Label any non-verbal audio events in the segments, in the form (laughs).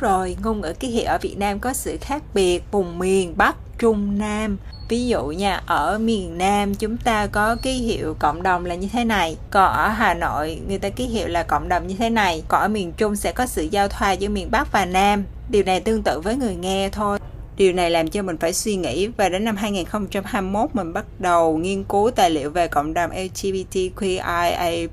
rồi, ngôn ngữ ký hiệu ở Việt Nam có sự khác biệt vùng miền Bắc, Trung, Nam. Ví dụ nha, ở miền Nam chúng ta có ký hiệu cộng đồng là như thế này, còn ở Hà Nội người ta ký hiệu là cộng đồng như thế này, còn ở miền Trung sẽ có sự giao thoa giữa miền Bắc và Nam. Điều này tương tự với người nghe thôi. Điều này làm cho mình phải suy nghĩ và đến năm 2021 mình bắt đầu nghiên cứu tài liệu về cộng đồng LGBTQIA+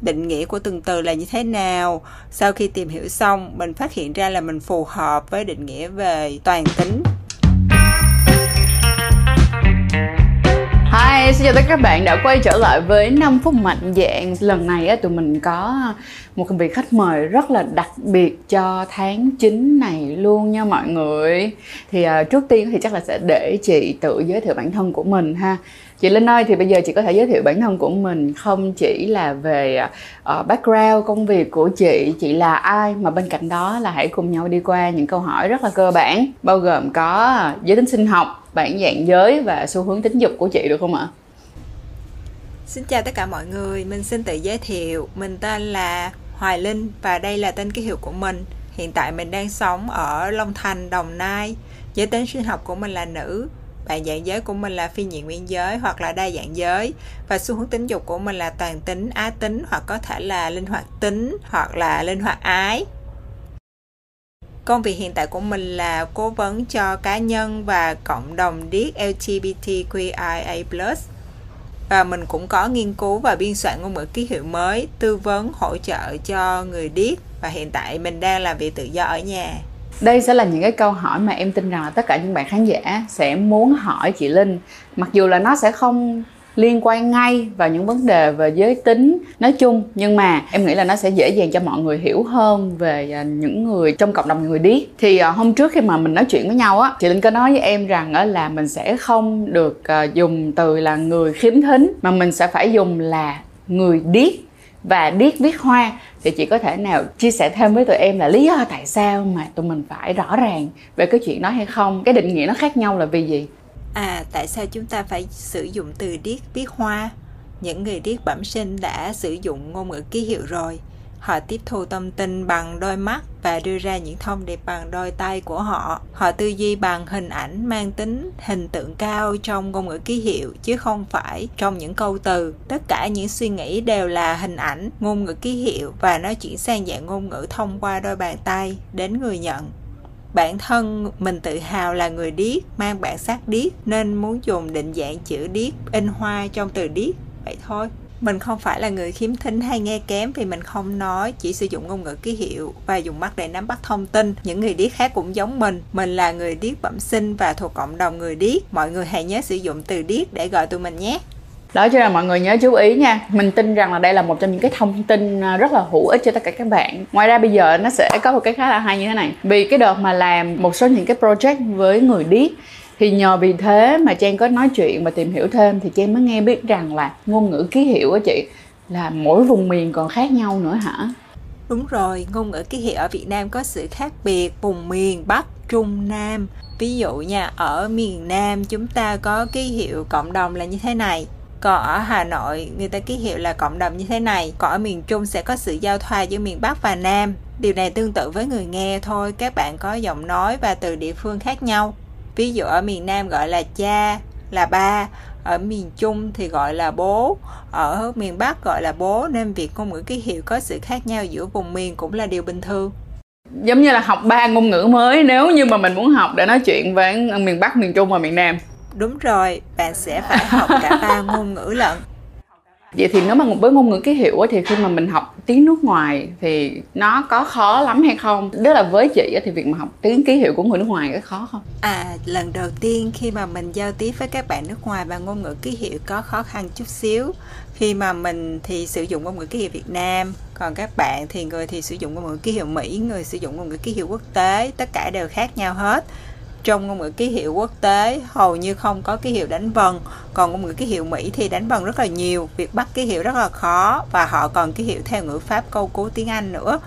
định nghĩa của từng từ là như thế nào. Sau khi tìm hiểu xong, mình phát hiện ra là mình phù hợp với định nghĩa về toàn tính. Hi, xin chào tất cả các bạn đã quay trở lại với 5 phút mạnh dạng. Lần này á, tụi mình có một vị khách mời rất là đặc biệt cho tháng 9 này luôn nha mọi người. Thì à, trước tiên thì chắc là sẽ để chị tự giới thiệu bản thân của mình ha. Chị Linh ơi thì bây giờ chị có thể giới thiệu bản thân của mình không chỉ là về uh, background công việc của chị, chị là ai mà bên cạnh đó là hãy cùng nhau đi qua những câu hỏi rất là cơ bản bao gồm có ờ, giới tính sinh học, bản dạng giới và xu hướng tính dục của chị được không ạ? Xin chào tất cả mọi người, mình xin tự giới thiệu, mình tên là Hoài Linh và đây là tên ký hiệu của mình. Hiện tại mình đang sống ở Long Thành, Đồng Nai. Giới tính sinh học của mình là nữ, bạn dạng giới của mình là phi nhị nguyên giới hoặc là đa dạng giới và xu hướng tính dục của mình là toàn tính, á tính hoặc có thể là linh hoạt tính hoặc là linh hoạt ái. Công việc hiện tại của mình là cố vấn cho cá nhân và cộng đồng điếc LGBTQIA+. Và mình cũng có nghiên cứu và biên soạn ngôn ngữ ký hiệu mới, tư vấn, hỗ trợ cho người điếc và hiện tại mình đang làm việc tự do ở nhà. Đây sẽ là những cái câu hỏi mà em tin rằng là tất cả những bạn khán giả sẽ muốn hỏi chị Linh. Mặc dù là nó sẽ không liên quan ngay vào những vấn đề về giới tính, nói chung, nhưng mà em nghĩ là nó sẽ dễ dàng cho mọi người hiểu hơn về à, những người trong cộng đồng người điếc thì à, hôm trước khi mà mình nói chuyện với nhau á, chị linh có nói với em rằng là mình sẽ không được à, dùng từ là người khiếm thính, mà mình sẽ phải dùng là người điếc và điếc viết hoa thì chị có thể nào chia sẻ thêm với tụi em là lý do tại sao mà tụi mình phải rõ ràng về cái chuyện đó hay không? Cái định nghĩa nó khác nhau là vì gì? À tại sao chúng ta phải sử dụng từ điếc viết hoa? Những người điếc bẩm sinh đã sử dụng ngôn ngữ ký hiệu rồi họ tiếp thu thông tin bằng đôi mắt và đưa ra những thông điệp bằng đôi tay của họ. Họ tư duy bằng hình ảnh mang tính hình tượng cao trong ngôn ngữ ký hiệu, chứ không phải trong những câu từ. Tất cả những suy nghĩ đều là hình ảnh, ngôn ngữ ký hiệu và nó chuyển sang dạng ngôn ngữ thông qua đôi bàn tay đến người nhận. Bản thân mình tự hào là người điếc, mang bản sắc điếc, nên muốn dùng định dạng chữ điếc in hoa trong từ điếc. Vậy thôi mình không phải là người khiếm thính hay nghe kém vì mình không nói, chỉ sử dụng ngôn ngữ ký hiệu và dùng mắt để nắm bắt thông tin. Những người điếc khác cũng giống mình. Mình là người điếc bẩm sinh và thuộc cộng đồng người điếc. Mọi người hãy nhớ sử dụng từ điếc để gọi tụi mình nhé. Đó cho nên mọi người nhớ chú ý nha. Mình tin rằng là đây là một trong những cái thông tin à, rất là hữu ích cho tất cả các bạn. Ngoài ra bây giờ nó sẽ có một cái khá là hay như thế này. Vì cái đợt mà làm một số những cái project với người điếc thì nhờ vì thế mà trang có nói chuyện và tìm hiểu thêm thì trang mới nghe biết rằng là ngôn ngữ ký hiệu á chị, là mỗi vùng miền còn khác nhau nữa hả? Đúng rồi, ngôn ngữ ký hiệu ở việt nam có sự khác biệt vùng miền bắc, trung, nam. Ví dụ nha, ở miền nam chúng ta có ký hiệu cộng đồng là như thế này, còn ở Hà Nội người ta ký hiệu là cộng đồng như thế này, còn ở miền Trung sẽ có sự giao thoa giữa miền Bắc và Nam. Điều này tương tự với người nghe thôi, các bạn có giọng nói và từ địa phương khác nhau ví dụ ở miền Nam gọi là cha là ba ở miền Trung thì gọi là bố ở miền Bắc gọi là bố. Nên việc ngôn ngữ ký hiệu có sự khác nhau giữa vùng miền cũng là điều bình thường. Giống như là học ba ngôn ngữ mới nếu như mà mình muốn học để nói chuyện với miền Bắc miền Trung và miền Nam. Đúng rồi bạn sẽ phải học cả ba ngôn ngữ lận vậy thì nếu mà với ngôn ngữ ký hiệu thì khi mà mình học tiếng nước ngoài thì nó có khó lắm hay không? Đó là với chị thì việc mà học tiếng ký hiệu của người nước ngoài có khó không? À lần đầu tiên khi mà mình giao tiếp với các bạn nước ngoài và ngôn ngữ ký hiệu có khó khăn chút xíu. Khi mà mình thì sử dụng ngôn ngữ ký hiệu Việt Nam, còn các bạn thì người thì sử dụng ngôn ngữ ký hiệu Mỹ, người sử dụng ngôn ngữ ký hiệu quốc tế, tất cả đều khác nhau hết trong ngôn ngữ ký hiệu quốc tế hầu như không có ký hiệu đánh vần. Còn ngôn ngữ ký hiệu mỹ thì đánh vần rất là nhiều. Việc bắt ký hiệu rất là khó và họ còn ký hiệu theo ngữ pháp câu cú tiếng anh nữa.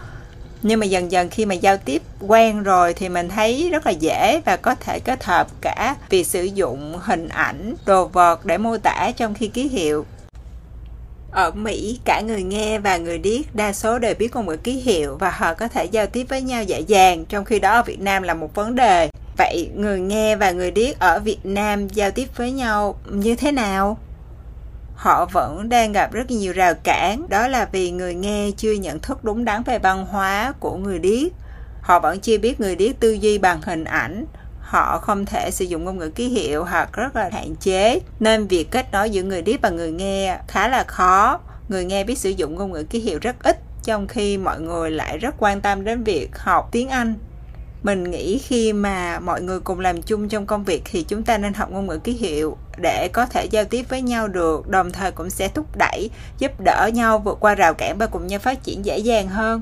Nhưng mà dần dần khi mà giao tiếp quen rồi thì mình thấy rất là dễ và có thể kết hợp cả việc sử dụng hình ảnh đồ vật để mô tả trong khi ký hiệu. Ở Mỹ, cả người nghe và người điếc đa số đều biết ngôn ngữ ký hiệu và họ có thể giao tiếp với nhau dễ dàng, trong khi đó ở Việt Nam là một vấn đề. Vậy người nghe và người điếc ở Việt Nam giao tiếp với nhau như thế nào? Họ vẫn đang gặp rất nhiều rào cản, đó là vì người nghe chưa nhận thức đúng đắn về văn hóa của người điếc. Họ vẫn chưa biết người điếc tư duy bằng hình ảnh, họ không thể sử dụng ngôn ngữ ký hiệu hoặc rất là hạn chế. Nên việc kết nối giữa người điếc và người nghe khá là khó. Người nghe biết sử dụng ngôn ngữ ký hiệu rất ít trong khi mọi người lại rất quan tâm đến việc học tiếng anh mình nghĩ khi mà mọi người cùng làm chung trong công việc thì chúng ta nên học ngôn ngữ ký hiệu để có thể giao tiếp với nhau được, đồng thời cũng sẽ thúc đẩy, giúp đỡ nhau vượt qua rào cản và cùng nhau phát triển dễ dàng hơn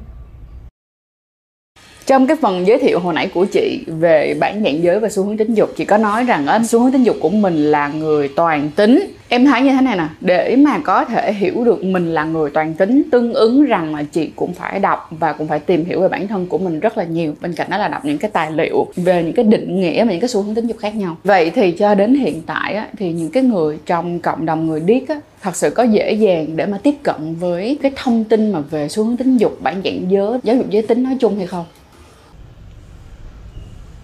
trong cái phần giới thiệu hồi nãy của chị về bản dạng giới và xu hướng tính dục chị có nói rằng xu hướng tính dục của mình là người toàn tính. Em thấy như thế này nè để mà có thể hiểu được mình là người toàn tính tương ứng rằng là chị cũng phải đọc và cũng phải tìm hiểu về bản thân của mình rất là nhiều. Bên cạnh đó là đọc những cái tài liệu về những cái định nghĩa và những cái xu hướng tính dục khác nhau. Vậy thì cho đến hiện tại á, thì những cái người trong cộng đồng người điếc á, thật sự có dễ dàng để mà tiếp cận với cái thông tin mà về xu hướng tính dục bản dạng giới giáo dục giới tính nói chung hay không?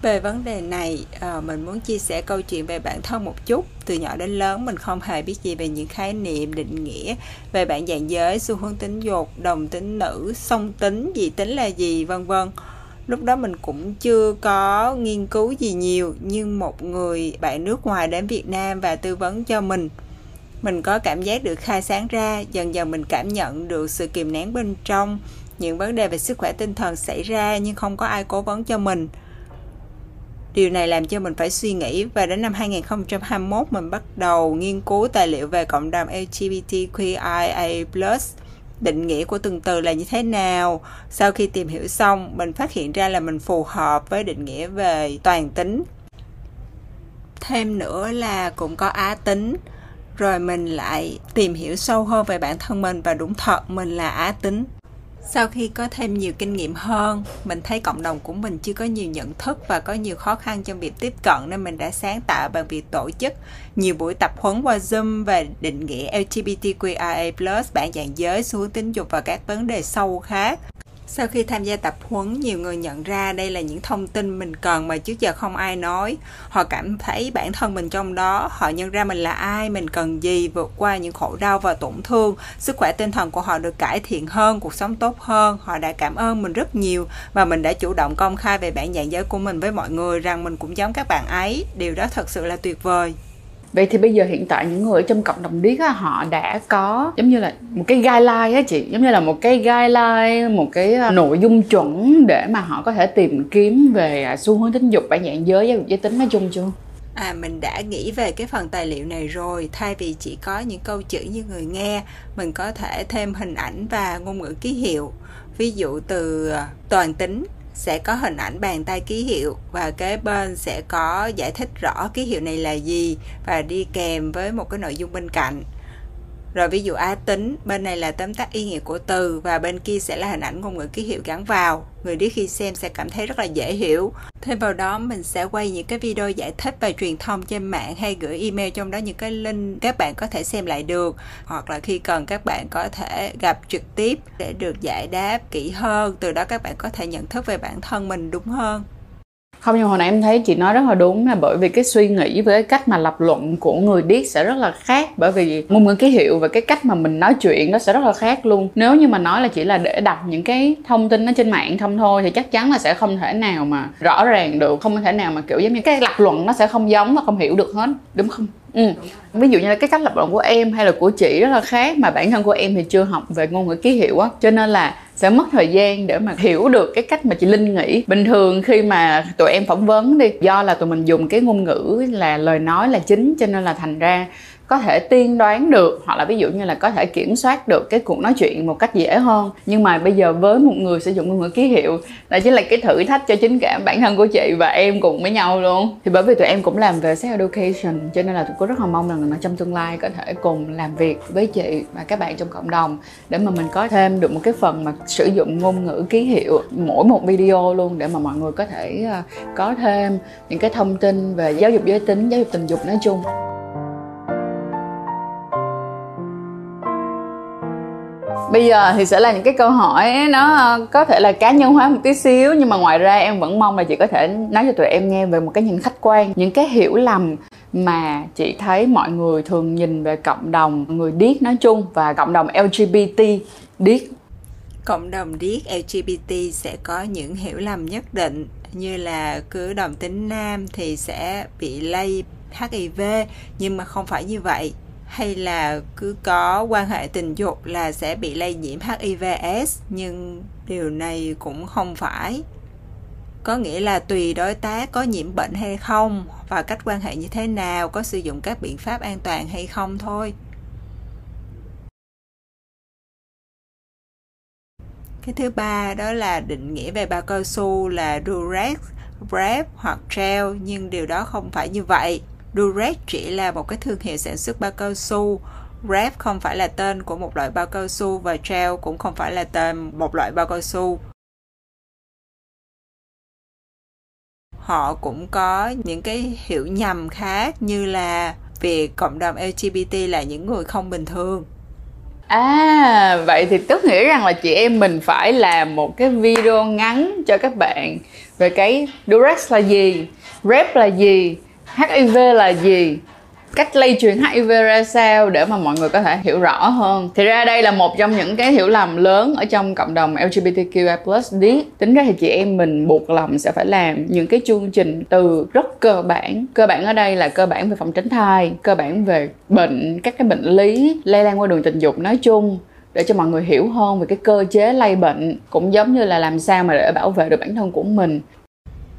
Về vấn đề này à, mình muốn chia sẻ câu chuyện về bản thân một chút. Từ nhỏ đến lớn mình không hề biết gì về những khái niệm định nghĩa về bản dạng giới xu hướng tính dục đồng tính nữ song tính gì tính là gì vân vân. Lúc đó mình cũng chưa có nghiên cứu gì nhiều nhưng một người bạn nước ngoài đến Việt Nam và tư vấn cho mình mình có cảm giác được khai sáng ra. Dần dần mình cảm nhận được sự kìm nén bên trong những vấn đề về sức khỏe tinh thần xảy ra nhưng không có ai cố vấn cho mình. Điều này làm cho mình phải suy nghĩ và đến năm 2021 mình bắt đầu nghiên cứu tài liệu về cộng đồng LGBTQIA+, định nghĩa của từng từ là như thế nào. Sau khi tìm hiểu xong, mình phát hiện ra là mình phù hợp với định nghĩa về toàn tính. Thêm nữa là cũng có á tính, rồi mình lại tìm hiểu sâu hơn về bản thân mình và đúng thật mình là á tính sau khi có thêm nhiều kinh nghiệm hơn, mình thấy cộng đồng của mình chưa có nhiều nhận thức và có nhiều khó khăn trong việc tiếp cận nên mình đã sáng tạo bằng việc tổ chức nhiều buổi tập huấn qua zoom về định nghĩa lgbtqia bản dạng giới, xu hướng tính dục và các vấn đề sâu khác sau khi tham gia tập huấn, nhiều người nhận ra đây là những thông tin mình cần mà trước giờ không ai nói. Họ cảm thấy bản thân mình trong đó, họ nhận ra mình là ai, mình cần gì, vượt qua những khổ đau và tổn thương. Sức khỏe tinh thần của họ được cải thiện hơn, cuộc sống tốt hơn. Họ đã cảm ơn mình rất nhiều và mình đã chủ động công khai về bản dạng giới của mình với mọi người rằng mình cũng giống các bạn ấy. Điều đó thật sự là tuyệt vời vậy thì bây giờ hiện tại những người ở trong cộng đồng điếc á, họ đã có giống như là một cái guideline á chị giống như là một cái guideline một cái à, nội dung chuẩn để mà họ có thể tìm kiếm về à, xu hướng tính dục bản dạng giới giáo dục giới tính nói chung chưa? À mình đã nghĩ về cái phần tài liệu này rồi Thay vì chỉ có những câu chữ như người nghe Mình có thể thêm hình ảnh và ngôn ngữ ký hiệu. Ví dụ từ à, toàn tính sẽ có hình ảnh bàn tay ký hiệu và kế bên sẽ có giải thích rõ ký hiệu này là gì và đi kèm với một cái nội dung bên cạnh rồi ví dụ á tính, bên này là tóm tắt ý nghĩa của từ và bên kia sẽ là hình ảnh ngôn ngữ ký hiệu gắn vào. Người điếc khi xem sẽ cảm thấy rất là dễ hiểu. Thêm vào đó mình sẽ quay những cái video giải thích và truyền thông trên mạng hay gửi email trong đó những cái link các bạn có thể xem lại được hoặc là khi cần các bạn có thể gặp trực tiếp để được giải đáp kỹ hơn. Từ đó các bạn có thể nhận thức về bản thân mình đúng hơn không, nhưng hồi nãy em thấy chị nói rất là đúng là bởi vì cái suy nghĩ với cái cách mà lập luận của người điếc sẽ rất là khác. Bởi vì ngôn ngữ ký hiệu và cái cách mà mình nói chuyện nó sẽ rất là khác luôn. Nếu như mà nói là chỉ là để đọc những cái thông tin nó trên mạng không thôi thì chắc chắn là sẽ không thể nào mà rõ ràng được, không thể nào mà kiểu giống như cái lập luận nó sẽ không giống và không hiểu được hết, đúng không? Ừ. ví dụ như là cái cách lập luận của em hay là của chị rất là khác mà bản thân của em thì chưa học về ngôn ngữ ký hiệu á cho nên là sẽ mất thời gian để mà hiểu được cái cách mà chị linh nghĩ bình thường khi mà tụi em phỏng vấn đi, do là tụi mình dùng cái ngôn ngữ là lời nói là chính, cho nên là thành ra có thể tiên đoán được, hoặc là ví dụ như là có thể kiểm soát được cái cuộc nói chuyện một cách dễ hơn. Nhưng mà bây giờ với một người sử dụng ngôn ngữ ký hiệu, đó chính là cái thử thách cho chính cả bản thân của chị và em cùng với nhau luôn. Thì bởi vì tụi em cũng làm về sex education, cho nên là tụi cô rất là mong rằng là trong tương lai có thể cùng làm việc với chị và các bạn trong cộng đồng để mà mình có thêm được một cái phần mà sử dụng ngôn ngữ ký hiệu mỗi một video luôn để mà mọi người có thể ờ, có thêm những cái thông tin về giáo dục giới tính, giáo dục tình dục nói chung. Bây giờ thì sẽ là những cái câu hỏi nó ờ, có thể là cá nhân hóa một tí xíu, nhưng mà ngoài ra em vẫn mong là chị có thể nói cho tụi em nghe về một cái nhìn khách quan, những cái hiểu lầm mà chị thấy mọi người thường nhìn về cộng đồng người điếc nói chung và cộng đồng LGBT điếc. Cộng đồng điếc LGBT sẽ có những hiểu lầm nhất định, như là cứ đồng tính nam thì sẽ bị lây HIV nhưng mà không phải như vậy hay là cứ có quan hệ tình dục là sẽ bị lây nhiễm HIVS nhưng điều này cũng không phải. Có nghĩa là tùy đối tác có nhiễm bệnh hay không và cách quan hệ như thế nào, có sử dụng các biện pháp an toàn hay không thôi. Cái thứ ba đó là định nghĩa về bao cao su là durex wrap hoặc gel, nhưng điều đó không phải như vậy durex chỉ là một cái thương hiệu sản xuất bao cao su. Wrap không phải là tên của một loại bao cao su và gel cũng không phải là tên một loại bao cao su. Họ cũng có những cái hiểu nhầm khác như là việc cộng đồng LGBT là những người không bình thường. À, vậy thì tức nghĩa rằng là chị em mình phải làm một cái video ngắn cho các bạn về cái Durex là gì, Rep là gì, HIV là gì? Cách lây truyền HIV ra sao để mà mọi người có thể hiểu rõ hơn? Thì ra đây là một trong những cái hiểu lầm lớn ở trong cộng đồng LGBTQI+ đi. Tính ra thì chị em mình buộc lòng sẽ phải làm những cái chương trình từ rất cơ bản. Cơ bản ở đây là cơ bản về phòng tránh thai, cơ bản về bệnh, các cái bệnh lý lây lan qua đường tình dục nói chung, để cho mọi người hiểu hơn về cái cơ chế lây bệnh, cũng giống như là làm sao mà để bảo vệ được bản thân của mình.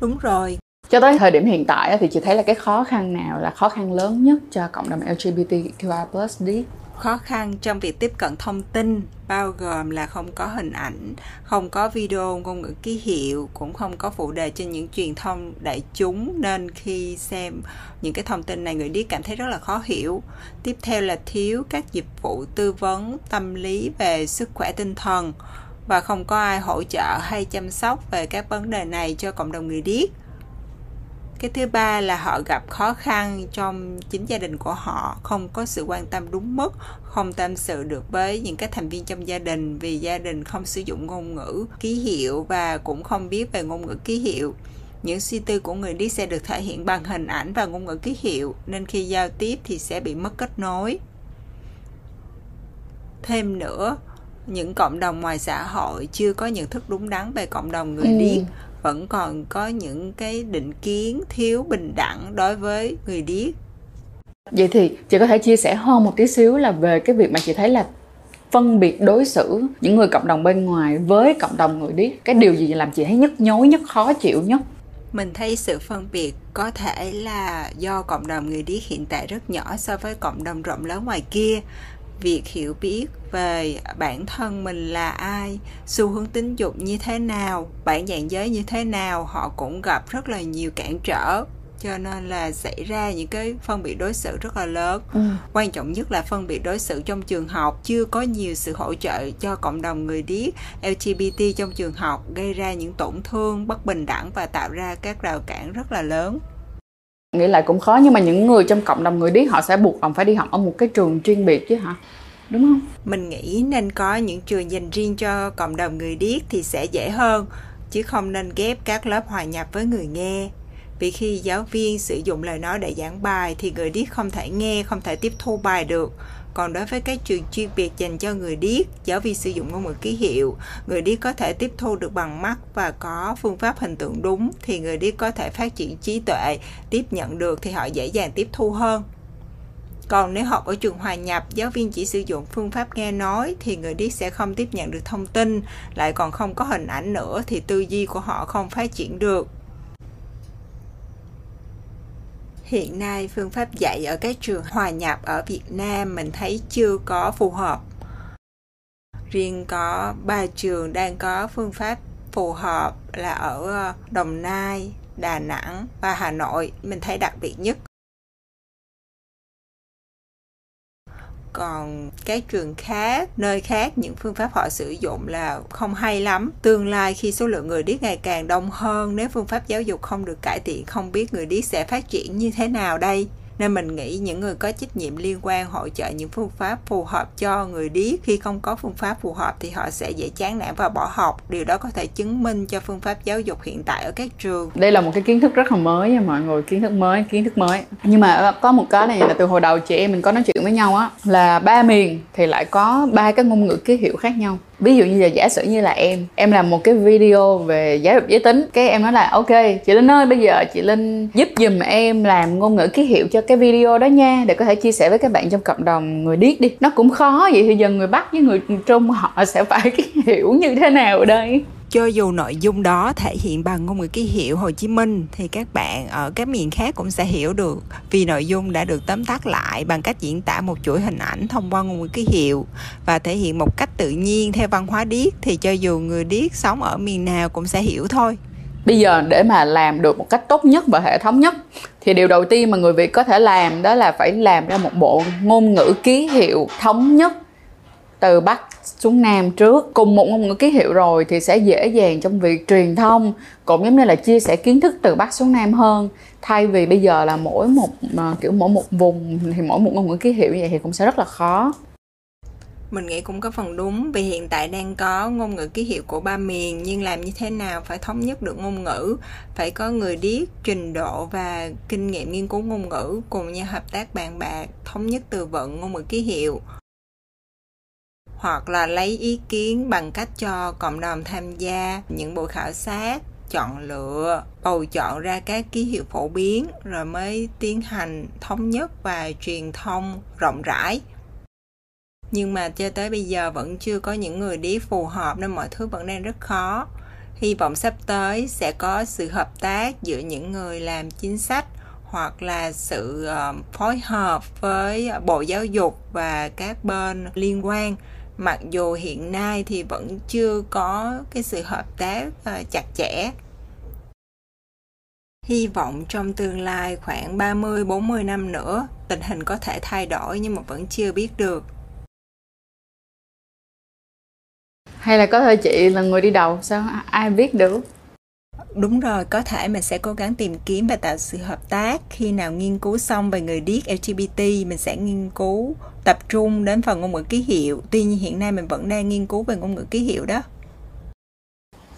Đúng rồi cho tới thời điểm hiện tại thì chị thấy là cái khó khăn nào là khó khăn lớn nhất cho cộng đồng LGBTQI+ đi? Khó khăn trong việc tiếp cận thông tin bao gồm là không có hình ảnh, không có video ngôn ngữ ký hiệu, cũng không có phụ đề trên những truyền thông đại chúng. Nên khi xem những cái thông tin này người điếc cảm thấy rất là khó hiểu. Tiếp theo là thiếu các dịch vụ tư vấn tâm lý về sức khỏe tinh thần và không có ai hỗ trợ hay chăm sóc về các vấn đề này cho cộng đồng người điếc cái thứ ba là họ gặp khó khăn trong chính gia đình của họ không có sự quan tâm đúng mức không tâm sự được với những cái thành viên trong gia đình vì gia đình không sử dụng ngôn ngữ ký hiệu và cũng không biết về ngôn ngữ ký hiệu. Những suy tư của người điếc sẽ được thể hiện bằng hình ảnh và ngôn ngữ ký hiệu nên khi giao tiếp thì sẽ bị mất kết nối. Thêm nữa những cộng đồng ngoài xã hội chưa có nhận thức đúng đắn về cộng đồng người ừ. điếc vẫn còn có những cái định kiến thiếu bình đẳng đối với người điếc. Vậy thì chị có thể chia sẻ hơn một tí xíu là về cái việc mà chị thấy là phân biệt đối xử những người cộng đồng bên ngoài với cộng đồng người điếc cái điều gì làm chị thấy nhức nhối nhất khó chịu nhất? Mình thấy sự phân biệt có thể là do cộng đồng người điếc hiện tại rất nhỏ so với cộng đồng rộng lớn ngoài kia việc hiểu biết về bản thân mình là ai xu hướng tính dục như thế nào bản dạng giới như thế nào họ cũng gặp rất là nhiều cản trở. Cho nên là xảy ra những cái phân biệt đối xử rất là lớn. Ừ. quan trọng nhất là phân biệt đối xử trong trường học. Chưa có nhiều sự hỗ trợ cho cộng đồng người điếc lgbt trong trường học gây ra những tổn thương bất bình đẳng và tạo ra các rào cản rất là lớn nghĩ lại cũng khó, nhưng mà những người trong cộng đồng người điếc họ sẽ buộc lòng phải đi học ở một cái trường chuyên biệt chứ hả? Đúng không? Mình nghĩ nên có những trường dành riêng cho cộng đồng người điếc thì sẽ dễ hơn, chứ không nên ghép các lớp hòa nhập với người nghe. Vì khi giáo viên sử dụng lời nói để giảng bài thì người điếc không thể nghe, không thể tiếp thu bài được còn đối với các trường chuyên biệt dành cho người điếc, giáo viên sử dụng ngôn ngữ ký hiệu, người điếc có thể tiếp thu được bằng mắt và có phương pháp hình tượng đúng thì người điếc có thể phát triển trí tuệ, tiếp nhận được thì họ dễ dàng tiếp thu hơn. Còn nếu học ở trường hòa nhập, giáo viên chỉ sử dụng phương pháp nghe nói thì người điếc sẽ không tiếp nhận được thông tin, lại còn không có hình ảnh nữa thì tư duy của họ không phát triển được hiện nay phương pháp dạy ở các trường hòa nhập ở Việt Nam mình thấy chưa có phù hợp. Riêng có ba trường đang có phương pháp phù hợp là ở ờ, Đồng Nai, Đà Nẵng và Hà Nội. Mình thấy đặc biệt nhất còn các trường khác, nơi khác những phương pháp họ sử dụng là không hay lắm. Tương lai khi số lượng người điếc ngày càng đông hơn, nếu phương pháp giáo dục không được cải thiện, không biết người điếc sẽ phát triển như thế nào đây? Nên mình nghĩ những người có trách nhiệm liên quan hỗ trợ những phương pháp phù hợp cho người điếc. Khi không có phương pháp phù hợp thì họ sẽ dễ chán nản và bỏ học. Điều đó có thể chứng minh cho phương pháp giáo dục hiện tại ở các trường. Đây là một cái kiến thức rất là mới nha mọi người, kiến thức mới, kiến thức mới. Nhưng mà có một cái này là từ hồi đầu chị em mình có nói chuyện với nhau á, là ba miền thì lại có ba cái ngôn ngữ ký hiệu khác nhau ví dụ như là giả sử như là em em làm một cái video về giáo dục giới tính, cái em nói là, ok, chị linh ơi, bây giờ chị linh giúp giùm em làm ngôn ngữ ký hiệu cho cái video đó nha, để có thể chia sẻ với các bạn trong cộng đồng người điếc đi. Nó cũng khó vậy thì dần người bắc với người trung họ sẽ phải cái (laughs) hiểu như thế nào đây? Cho dù nội dung đó thể hiện bằng ngôn ngữ ký hiệu Hồ Chí Minh, thì các bạn ở các miền khác cũng sẽ hiểu được vì nội dung đã được tóm tắt lại bằng cách diễn tả một chuỗi hình ảnh thông qua ngôn ngữ ký hiệu và thể hiện một cách tự nhiên theo văn hóa điếc, thì cho dù người điếc sống ở miền nào cũng sẽ hiểu thôi. Bây giờ để mà làm được một cách tốt nhất và hệ thống nhất, thì điều đầu tiên mà người Việt có thể làm đó là phải làm ra một bộ ngôn ngữ ký hiệu thống nhất từ Bắc xuống Nam trước. Cùng một ngôn ngữ ký hiệu rồi thì sẽ dễ dàng trong việc truyền thông, cũng giống như là chia sẻ kiến thức từ Bắc xuống Nam hơn. Thay vì bây giờ là mỗi một à, kiểu mỗi một vùng thì mỗi một ngôn ngữ ký hiệu như vậy thì cũng sẽ rất là khó. Mình nghĩ cũng có phần đúng, vì hiện tại đang có ngôn ngữ ký hiệu của ba miền, nhưng làm như thế nào phải thống nhất được ngôn ngữ? Phải có người điếc, trình độ và kinh nghiệm nghiên cứu ngôn ngữ, cùng nhau hợp tác bàn bạc, thống nhất từ vựng ngôn ngữ ký hiệu hoặc là lấy ý kiến bằng cách cho cộng đồng tham gia những buổi khảo sát, chọn lựa, bầu chọn ra các ký hiệu phổ biến rồi mới tiến hành thống nhất và truyền thông rộng rãi. Nhưng mà cho tới bây giờ vẫn chưa có những người đi phù hợp nên mọi thứ vẫn đang rất khó. Hy vọng sắp tới sẽ có sự hợp tác giữa những người làm chính sách hoặc là sự ờ, phối hợp với bộ giáo dục và các bên liên quan mặc dù hiện nay thì vẫn chưa có cái sự hợp tác ờ, chặt chẽ. Hy vọng trong tương lai khoảng 30 40 năm nữa, tình hình có thể thay đổi nhưng mà vẫn chưa biết được. Hay là có thể chị là người đi đầu, sao ai biết được? Đúng rồi, có thể mình sẽ cố gắng tìm kiếm và tạo sự hợp tác. Khi nào nghiên cứu xong về người điếc LGBT, mình sẽ nghiên cứu tập trung đến phần ngôn ngữ ký hiệu. Tuy nhiên hiện nay mình vẫn đang nghiên cứu về ngôn ngữ ký hiệu đó.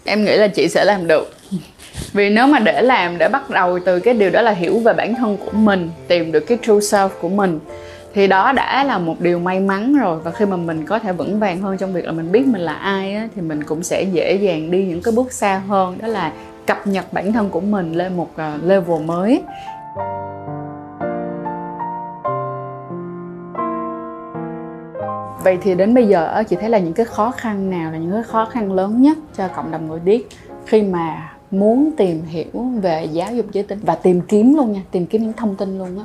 Em nghĩ là chị sẽ làm được. Vì nếu mà để làm, để bắt đầu từ cái điều đó là hiểu về bản thân của mình, tìm được cái true self của mình thì đó đã là một điều may mắn rồi. Và khi mà mình có thể vững vàng hơn trong việc là mình biết mình là ai á, thì mình cũng sẽ dễ dàng đi những cái bước xa hơn đó là cập nhật bản thân của mình lên một ờ, level mới. Vậy thì đến bây giờ chị thấy là những cái khó khăn nào là những cái khó khăn lớn nhất cho cộng đồng người điếc khi mà muốn tìm hiểu về giáo dục giới tính và tìm kiếm luôn nha tìm kiếm những thông tin luôn á?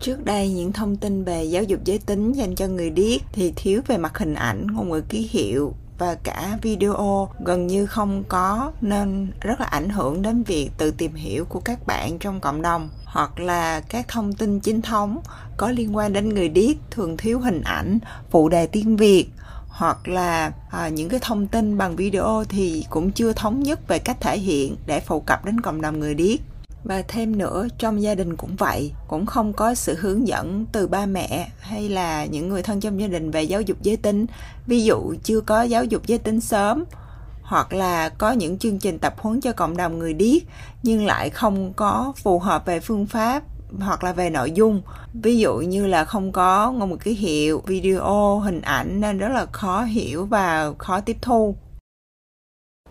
Trước đây những thông tin về giáo dục giới tính dành cho người điếc thì thiếu về mặt hình ảnh, ngôn ngữ ký hiệu và cả video gần như không có nên rất là ảnh hưởng đến việc tự tìm hiểu của các bạn trong cộng đồng hoặc là các thông tin chính thống có liên quan đến người điếc thường thiếu hình ảnh phụ đề tiếng việt hoặc là à, những cái thông tin bằng video thì cũng chưa thống nhất về cách thể hiện để phổ cập đến cộng đồng người điếc và thêm nữa, trong gia đình cũng vậy, cũng không có sự hướng dẫn từ ba mẹ hay là những người thân trong gia đình về giáo dục giới tính. Ví dụ, chưa có giáo dục giới tính sớm, hoặc là có những chương trình tập huấn cho cộng đồng người điếc, nhưng lại không có phù hợp về phương pháp hoặc là về nội dung. Ví dụ như là không có ngôn ngữ ký hiệu, video, hình ảnh, nên rất là khó hiểu và khó tiếp thu.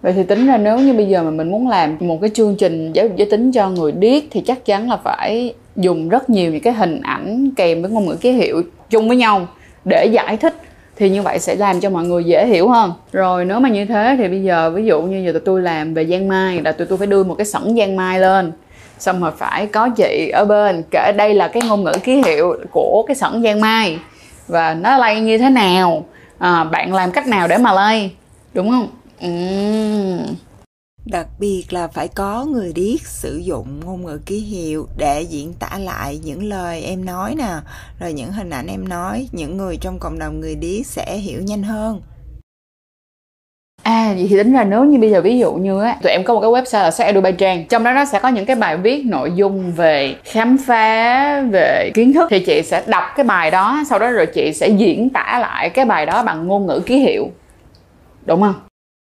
Vậy thì tính ra nếu như bây giờ mà mình muốn làm một cái chương trình giáo dục giới tính cho người điếc thì chắc chắn là phải dùng rất nhiều những cái hình ảnh kèm với ngôn ngữ ký hiệu chung với nhau để giải thích thì như vậy sẽ làm cho mọi người dễ hiểu hơn. Rồi nếu mà như thế thì bây giờ ví dụ như giờ tụi tôi làm về giang mai là tụi tôi phải đưa một cái sẵn giang mai lên xong rồi phải có chị ở bên kể đây là cái ngôn ngữ ký hiệu của cái sẵn giang mai và nó lay như thế nào à, bạn làm cách nào để mà lay đúng không? Ừ. Đặc biệt là phải có người điếc sử dụng ngôn ngữ ký hiệu để diễn tả lại những lời em nói nè, rồi những hình ảnh em nói, những người trong cộng đồng người điếc sẽ hiểu nhanh hơn. À vậy thì tính ra nếu như bây giờ ví dụ như á tụi em có một cái website là sách Trang Trong đó nó sẽ có những cái bài viết nội dung về khám phá, về kiến thức Thì chị sẽ đọc cái bài đó Sau đó rồi chị sẽ diễn tả lại cái bài đó bằng ngôn ngữ ký hiệu Đúng không?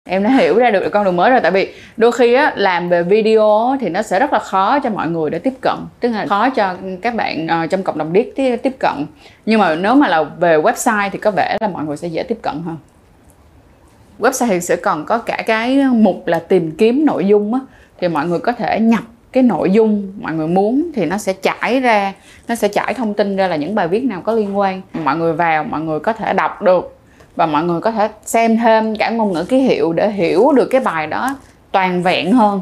Em đã hiểu ra được con đường mới rồi tại vì đôi khi á làm về video thì nó sẽ rất là khó cho mọi người để tiếp cận. Tức là khó cho các bạn uh, trong cộng đồng điếc tiếp cận. Nhưng mà nếu mà là về website thì có vẻ là mọi người sẽ dễ tiếp cận hơn. Website thì sẽ còn có cả cái mục là tìm kiếm nội dung á. Thì mọi người có thể nhập cái nội dung mọi người muốn thì nó sẽ trải ra nó sẽ trải thông tin ra là những bài viết nào có liên quan. Mọi người vào mọi người có thể đọc được và mọi người có thể xem thêm cả ngôn ngữ ký hiệu để hiểu được cái bài đó toàn vẹn hơn.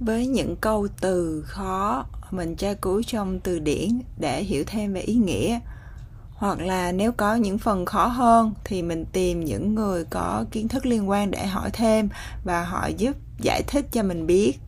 Với những câu từ khó, mình tra cứu trong từ điển để hiểu thêm về ý nghĩa. Hoặc là nếu có những phần khó hơn thì mình tìm những người có kiến thức liên quan để hỏi thêm và họ giúp giải thích cho mình biết.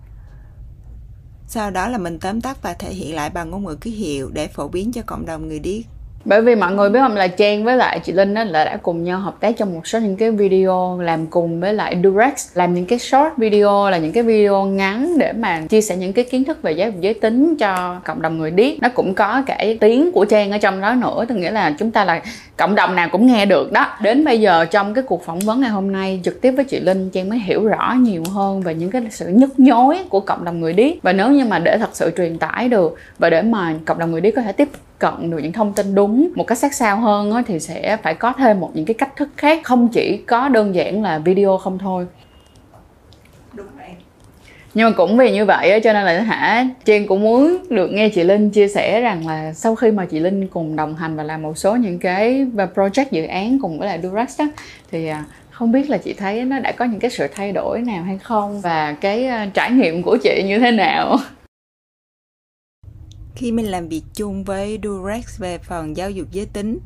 Sau đó là mình tóm tắt và thể hiện lại bằng ngôn ngữ ký hiệu để phổ biến cho cộng đồng người điếc bởi vì mọi người biết không, là Trang với lại chị Linh á, là đã cùng nhau hợp tác trong một số những cái video làm cùng với lại Durex, làm những cái short video, là những cái video ngắn để mà chia sẻ những cái kiến thức về giáo dục giới tính cho cộng đồng người điếc. Nó cũng có cái tiếng của Trang ở trong đó nữa tôi nghĩa là chúng ta là cộng đồng nào cũng nghe được đó. Đến bây giờ trong cái cuộc phỏng vấn ngày hôm nay, trực tiếp với chị Linh, Trang mới hiểu rõ nhiều hơn về những cái sự nhức nhối của cộng đồng người điếc. Và nếu như mà để thật sự truyền tải được và để mà cộng đồng người điếc có thể tiếp cận được những thông tin đúng một cách sát sao hơn á, thì sẽ phải có thêm một những cái cách thức khác. Không chỉ có đơn giản là video không thôi. Đúng vậy nhưng mà cũng vì như vậy á cho nên là hả Trang cũng muốn được nghe chị Linh chia sẻ rằng là sau khi mà chị Linh cùng đồng hành và làm một số những cái project dự án cùng với lại Durex đó thì à, không biết là chị thấy nó đã có những cái sự thay đổi nào hay không và cái à, trải nghiệm của chị như thế nào khi mình làm việc chung với Durex về phần giáo dục giới tính,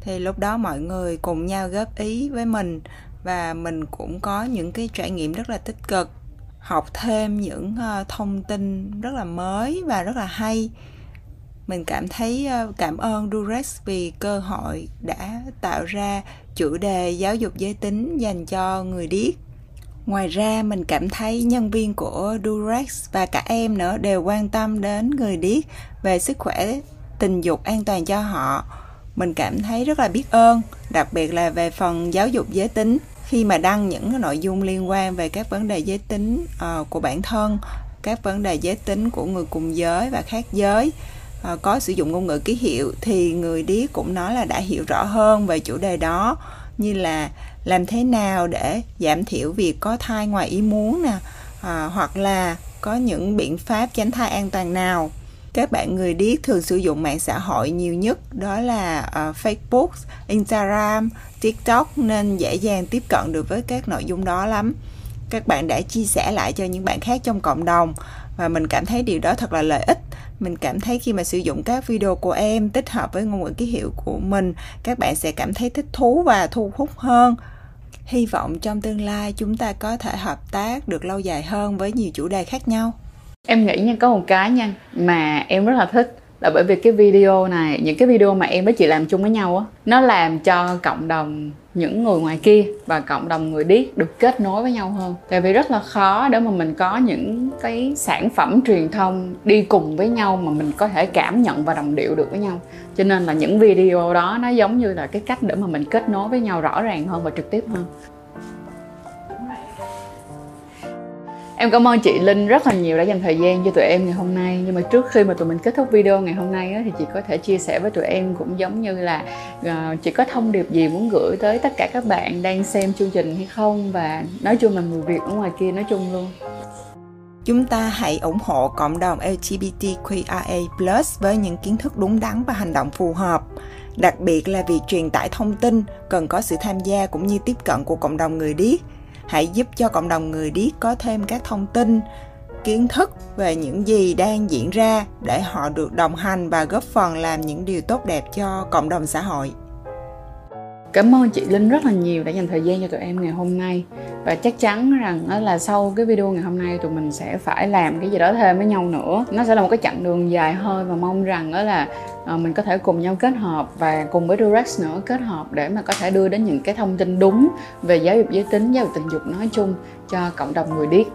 thì lúc đó mọi người cùng nhau góp ý với mình và mình cũng có những cái trải nghiệm rất là tích cực, học thêm những ờ, thông tin rất là mới và rất là hay. Mình cảm thấy ờ, cảm ơn Durex vì cơ hội đã tạo ra chủ đề giáo dục giới tính dành cho người điếc. Ngoài ra mình cảm thấy nhân viên của Durex và cả em nữa đều quan tâm đến người điếc về sức khỏe tình dục an toàn cho họ. Mình cảm thấy rất là biết ơn, đặc biệt là về phần giáo dục giới tính khi mà đăng những nội dung liên quan về các vấn đề giới tính uh, của bản thân, các vấn đề giới tính của người cùng giới và khác giới uh, có sử dụng ngôn ngữ ký hiệu thì người điếc cũng nói là đã hiểu rõ hơn về chủ đề đó như là làm thế nào để giảm thiểu việc có thai ngoài ý muốn nè? À, hoặc là có những biện pháp tránh thai an toàn nào? Các bạn người điếc thường sử dụng mạng xã hội nhiều nhất đó là uh, Facebook, Instagram, TikTok nên dễ dàng tiếp cận được với các nội dung đó lắm. Các bạn đã chia sẻ lại cho những bạn khác trong cộng đồng và mình cảm thấy điều đó thật là lợi ích. Mình cảm thấy khi mà sử dụng các video của em tích hợp với ngôn ngữ ký hiệu của mình các bạn sẽ cảm thấy thích thú và thu hút hơn hy vọng trong tương lai chúng ta có thể hợp tác được lâu dài hơn với nhiều chủ đề khác nhau. Em nghĩ nha, có một cái nha, mà em rất là thích là bởi vì cái video này, những cái video mà em với chị làm chung với nhau á, nó làm cho cộng đồng những người ngoài kia và cộng đồng người điếc được kết nối với nhau hơn. Tại vì rất là khó để mà mình có những cái sản phẩm truyền thông đi cùng với nhau mà mình có thể cảm nhận và đồng điệu được với nhau. Cho nên là những video đó nó giống như là cái cách để mà mình kết nối với nhau rõ ràng hơn và trực tiếp hơn. Em cảm ơn chị Linh rất là nhiều đã dành thời gian cho tụi em ngày hôm nay. Nhưng mà trước khi mà tụi mình kết thúc video ngày hôm nay á, thì chị có thể chia sẻ với tụi em cũng giống như là uh, chị có thông điệp gì muốn gửi tới tất cả các bạn đang xem chương trình hay không? Và nói chung là người Việt ở ngoài kia nói chung luôn. Chúng ta hãy ủng hộ cộng đồng LGBTQIA+ với những kiến thức đúng đắn và hành động phù hợp. Đặc biệt là việc truyền tải thông tin cần có sự tham gia cũng như tiếp cận của cộng đồng người điếc hãy giúp cho cộng đồng người điếc có thêm các thông tin, kiến thức về những gì đang diễn ra để họ được đồng hành và góp phần làm những điều tốt đẹp cho cộng đồng xã hội cảm ơn chị Linh rất là nhiều đã dành thời gian cho tụi em ngày hôm nay. Và chắc chắn rằng đó là sau cái video ngày hôm nay tụi mình sẽ phải làm cái gì đó thêm với nhau nữa. Nó sẽ là một cái chặng đường dài hơn và mong rằng đó là uh, mình có thể cùng nhau kết hợp và cùng với Durex nữa kết hợp để mà có thể đưa đến những cái thông tin đúng về giáo dục giới tính giáo dục tình dục nói chung cho cộng đồng người điếc.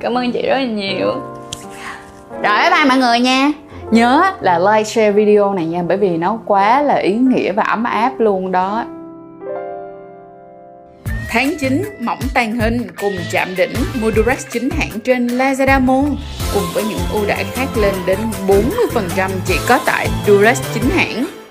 Cảm ơn chị rất là nhiều. Rồi bye bye mọi người nha nhớ là like, share video này nha, bởi vì nó quá là ý nghĩa và ấm áp luôn đó Tháng 9 mỏng tàn hình cùng chạm đỉnh mua Durex chính hãng trên Lazada Mall, cùng với những ưu đãi khác lên đến 40% chỉ có tại Durex chính hãng.